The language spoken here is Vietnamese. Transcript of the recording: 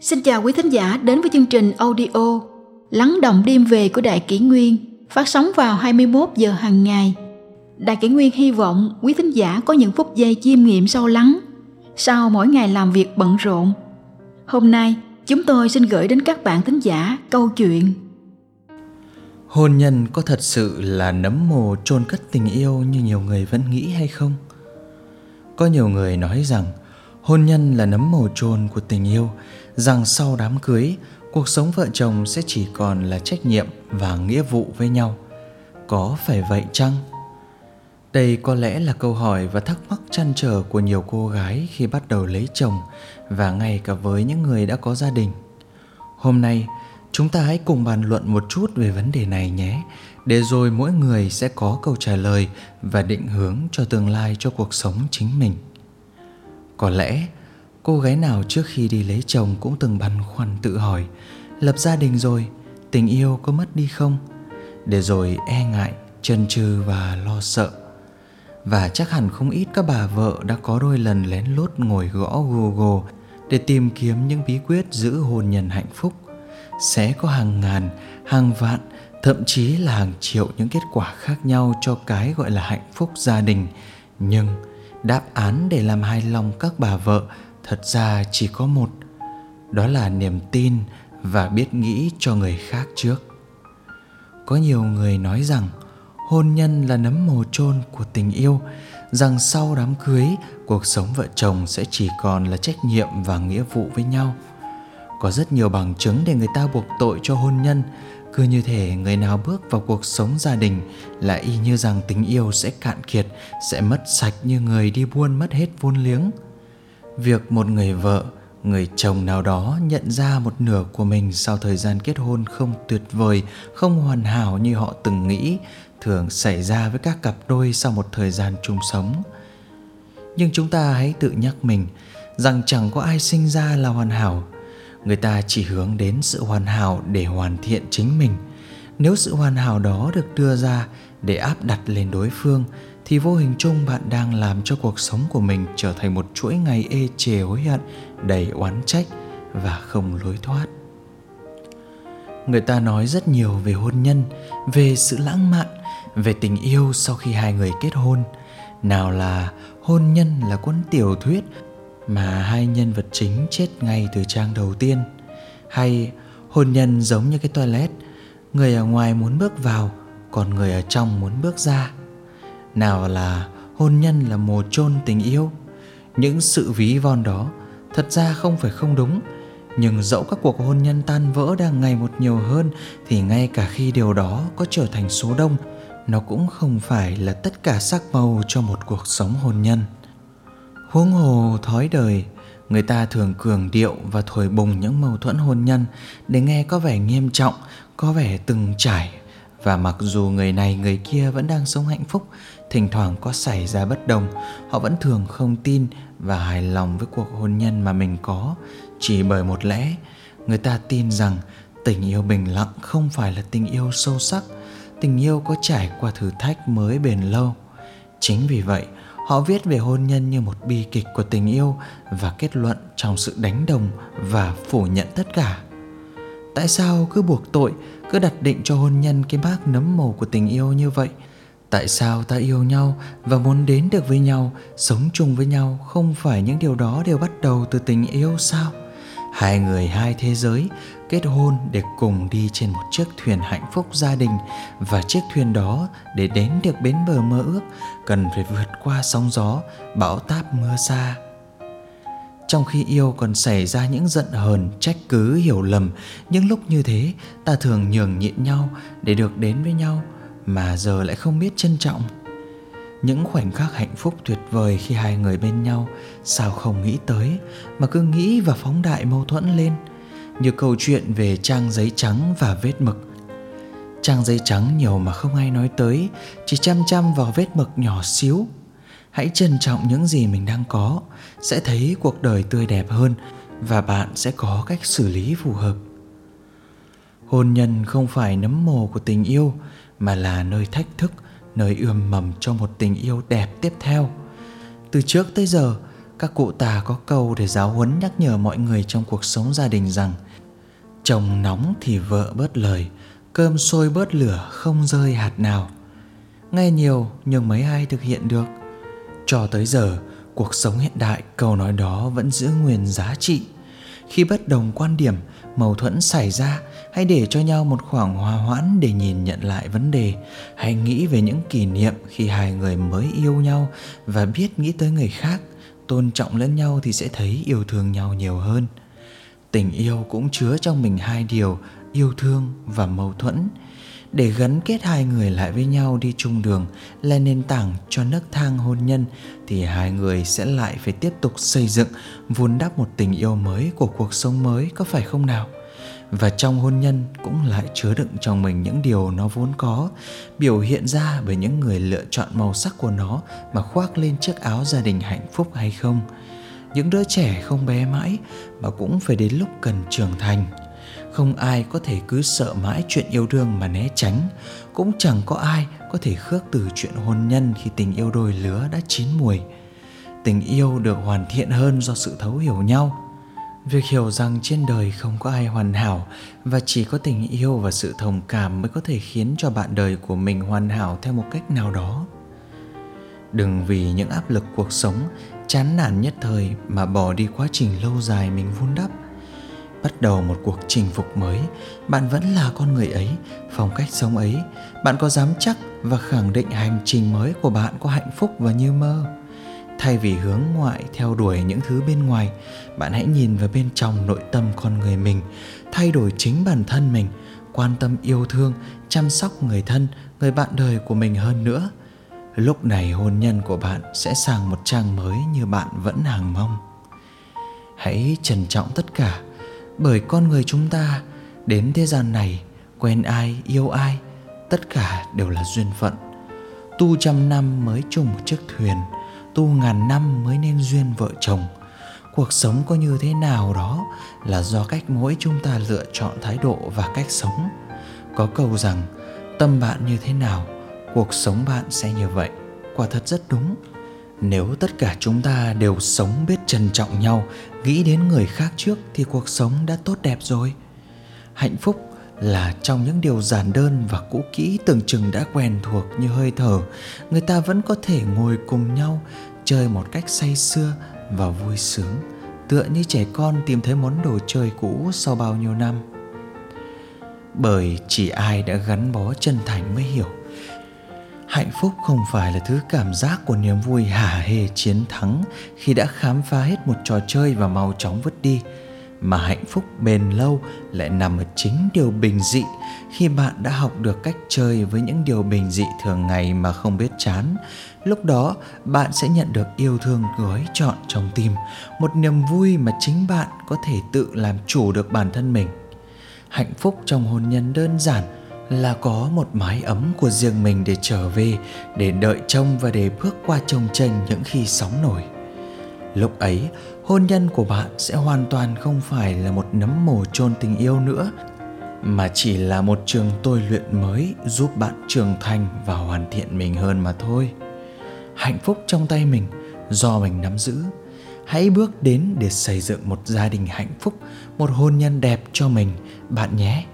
Xin chào quý thính giả đến với chương trình audio Lắng động đêm về của Đại Kỷ Nguyên phát sóng vào 21 giờ hàng ngày. Đại Kỷ Nguyên hy vọng quý thính giả có những phút giây chiêm nghiệm sâu lắng sau mỗi ngày làm việc bận rộn. Hôm nay, chúng tôi xin gửi đến các bạn thính giả câu chuyện Hôn nhân có thật sự là nấm mồ chôn cất tình yêu như nhiều người vẫn nghĩ hay không? Có nhiều người nói rằng hôn nhân là nấm mồ chôn của tình yêu, rằng sau đám cưới, cuộc sống vợ chồng sẽ chỉ còn là trách nhiệm và nghĩa vụ với nhau. Có phải vậy chăng? Đây có lẽ là câu hỏi và thắc mắc chăn trở của nhiều cô gái khi bắt đầu lấy chồng và ngay cả với những người đã có gia đình. Hôm nay, chúng ta hãy cùng bàn luận một chút về vấn đề này nhé, để rồi mỗi người sẽ có câu trả lời và định hướng cho tương lai cho cuộc sống chính mình. Có lẽ cô gái nào trước khi đi lấy chồng cũng từng băn khoăn tự hỏi, lập gia đình rồi, tình yêu có mất đi không? Để rồi e ngại, chần chừ và lo sợ và chắc hẳn không ít các bà vợ đã có đôi lần lén lút ngồi gõ Google để tìm kiếm những bí quyết giữ hôn nhân hạnh phúc. Sẽ có hàng ngàn, hàng vạn, thậm chí là hàng triệu những kết quả khác nhau cho cái gọi là hạnh phúc gia đình. Nhưng đáp án để làm hài lòng các bà vợ thật ra chỉ có một, đó là niềm tin và biết nghĩ cho người khác trước. Có nhiều người nói rằng hôn nhân là nấm mồ chôn của tình yêu rằng sau đám cưới cuộc sống vợ chồng sẽ chỉ còn là trách nhiệm và nghĩa vụ với nhau có rất nhiều bằng chứng để người ta buộc tội cho hôn nhân cứ như thể người nào bước vào cuộc sống gia đình là y như rằng tình yêu sẽ cạn kiệt, sẽ mất sạch như người đi buôn mất hết vốn liếng. Việc một người vợ, người chồng nào đó nhận ra một nửa của mình sau thời gian kết hôn không tuyệt vời, không hoàn hảo như họ từng nghĩ, thường xảy ra với các cặp đôi sau một thời gian chung sống. Nhưng chúng ta hãy tự nhắc mình rằng chẳng có ai sinh ra là hoàn hảo người ta chỉ hướng đến sự hoàn hảo để hoàn thiện chính mình. Nếu sự hoàn hảo đó được đưa ra để áp đặt lên đối phương, thì vô hình chung bạn đang làm cho cuộc sống của mình trở thành một chuỗi ngày ê chề hối hận, đầy oán trách và không lối thoát. Người ta nói rất nhiều về hôn nhân, về sự lãng mạn, về tình yêu sau khi hai người kết hôn. Nào là hôn nhân là cuốn tiểu thuyết mà hai nhân vật chính chết ngay từ trang đầu tiên. Hay, hôn nhân giống như cái toilet, người ở ngoài muốn bước vào, còn người ở trong muốn bước ra. Nào là hôn nhân là mồ chôn tình yêu. Những sự ví von đó thật ra không phải không đúng, nhưng dẫu các cuộc hôn nhân tan vỡ đang ngày một nhiều hơn, thì ngay cả khi điều đó có trở thành số đông, nó cũng không phải là tất cả sắc màu cho một cuộc sống hôn nhân huống hồ thói đời, người ta thường cường điệu và thổi bùng những mâu thuẫn hôn nhân để nghe có vẻ nghiêm trọng, có vẻ từng trải. Và mặc dù người này, người kia vẫn đang sống hạnh phúc, thỉnh thoảng có xảy ra bất đồng, họ vẫn thường không tin và hài lòng với cuộc hôn nhân mà mình có. Chỉ bởi một lẽ, người ta tin rằng tình yêu bình lặng không phải là tình yêu sâu sắc, tình yêu có trải qua thử thách mới bền lâu. Chính vì vậy họ viết về hôn nhân như một bi kịch của tình yêu và kết luận trong sự đánh đồng và phủ nhận tất cả. Tại sao cứ buộc tội, cứ đặt định cho hôn nhân cái bác nấm mồ của tình yêu như vậy? Tại sao ta yêu nhau và muốn đến được với nhau, sống chung với nhau không phải những điều đó đều bắt đầu từ tình yêu sao? Hai người hai thế giới kết hôn để cùng đi trên một chiếc thuyền hạnh phúc gia đình. Và chiếc thuyền đó để đến được bến bờ mơ ước, cần phải vượt qua sóng gió, bão táp mưa xa. Trong khi yêu còn xảy ra những giận hờn, trách cứ, hiểu lầm, những lúc như thế, ta thường nhường nhịn nhau để được đến với nhau, mà giờ lại không biết trân trọng những khoảnh khắc hạnh phúc tuyệt vời khi hai người bên nhau sao không nghĩ tới mà cứ nghĩ và phóng đại mâu thuẫn lên, như câu chuyện về trang giấy trắng và vết mực. Trang giấy trắng nhiều mà không ai nói tới, chỉ chăm chăm vào vết mực nhỏ xíu. Hãy trân trọng những gì mình đang có, sẽ thấy cuộc đời tươi đẹp hơn và bạn sẽ có cách xử lý phù hợp. Hôn nhân không phải nấm mồ của tình yêu, mà là nơi thách thức nơi ươm mầm cho một tình yêu đẹp tiếp theo. Từ trước tới giờ, các cụ ta có câu để giáo huấn nhắc nhở mọi người trong cuộc sống gia đình rằng, chồng nóng thì vợ bớt lời, cơm sôi bớt lửa, không rơi hạt nào. Nghe nhiều nhưng mấy ai thực hiện được. Cho tới giờ, cuộc sống hiện đại, câu nói đó vẫn giữ nguyên giá trị. Khi bất đồng quan điểm, mâu thuẫn xảy ra hãy để cho nhau một khoảng hòa hoãn để nhìn nhận lại vấn đề. Hãy nghĩ về những kỷ niệm khi hai người mới yêu nhau và biết nghĩ tới người khác. Tôn trọng lẫn nhau thì sẽ thấy yêu thương nhau nhiều hơn. Tình yêu cũng chứa trong mình hai điều, yêu thương và mâu thuẫn. Để gắn kết hai người lại với nhau đi chung đường, là nền tảng cho nấc thang hôn nhân, thì hai người sẽ lại phải tiếp tục xây dựng, vun đắp một tình yêu mới của cuộc sống mới, có phải không nào? Và trong hôn nhân cũng lại chứa đựng trong mình những điều nó vốn có, biểu hiện ra bởi những người lựa chọn màu sắc của nó mà khoác lên chiếc áo gia đình hạnh phúc hay không. Những đứa trẻ không bé mãi mà cũng phải đến lúc cần trưởng thành. Không ai có thể cứ sợ mãi chuyện yêu đương mà né tránh, cũng chẳng có ai có thể khước từ chuyện hôn nhân khi tình yêu đôi lứa đã chín mùi tình yêu được hoàn thiện hơn do sự thấu hiểu nhau việc hiểu rằng trên đời không có ai hoàn hảo và chỉ có tình yêu và sự thông cảm mới có thể khiến cho bạn đời của mình hoàn hảo theo một cách nào đó. Đừng vì những áp lực cuộc sống, chán nản nhất thời mà bỏ đi quá trình lâu dài mình vun đắp. Bắt đầu một cuộc chinh phục mới, bạn vẫn là con người ấy, phong cách sống ấy. Bạn có dám chắc và khẳng định hành trình mới của bạn có hạnh phúc và như mơ? Thay vì hướng ngoại theo đuổi những thứ bên ngoài, bạn hãy nhìn vào bên trong nội tâm con người mình, thay đổi chính bản thân mình, quan tâm yêu thương, chăm sóc người thân, người bạn đời của mình hơn nữa. Lúc này hôn nhân của bạn sẽ sang một trang mới như bạn vẫn hàng mong. Hãy trân trọng tất cả, bởi con người chúng ta, đến thế gian này, quen ai, yêu ai, tất cả đều là duyên phận. Tu trăm năm mới chung một chiếc thuyền tu ngàn năm mới nên duyên vợ chồng. Cuộc sống có như thế nào đó là do cách mỗi chúng ta lựa chọn thái độ và cách sống. Có câu rằng, tâm bạn như thế nào, cuộc sống bạn sẽ như vậy. Quả thật rất đúng. Nếu tất cả chúng ta đều sống biết trân trọng nhau, nghĩ đến người khác trước thì cuộc sống đã tốt đẹp rồi. Hạnh phúc là trong những điều giản đơn và cũ kỹ tưởng chừng đã quen thuộc như hơi thở, người ta vẫn có thể ngồi cùng nhau, chơi một cách say sưa và vui sướng, tựa như trẻ con tìm thấy món đồ chơi cũ sau bao nhiêu năm. Bởi chỉ ai đã gắn bó chân thành mới hiểu, hạnh phúc không phải là thứ cảm giác của niềm vui hả hê chiến thắng khi đã khám phá hết một trò chơi và mau chóng vứt đi mà hạnh phúc bền lâu lại nằm ở chính điều bình dị. Khi bạn đã học được cách chơi với những điều bình dị thường ngày mà không biết chán, lúc đó bạn sẽ nhận được yêu thương gói trọn trong tim, một niềm vui mà chính bạn có thể tự làm chủ được bản thân mình. Hạnh phúc trong hôn nhân đơn giản là có một mái ấm của riêng mình để trở về, để đợi trông và để bước qua trông tranh những khi sóng nổi. Lúc ấy hôn nhân của bạn sẽ hoàn toàn không phải là một nấm mồ chôn tình yêu nữa, mà chỉ là một trường tôi luyện mới giúp bạn trưởng thành và hoàn thiện mình hơn mà thôi. Hạnh phúc trong tay mình do mình nắm giữ. Hãy bước đến để xây dựng một gia đình hạnh phúc, một hôn nhân đẹp cho mình, bạn nhé.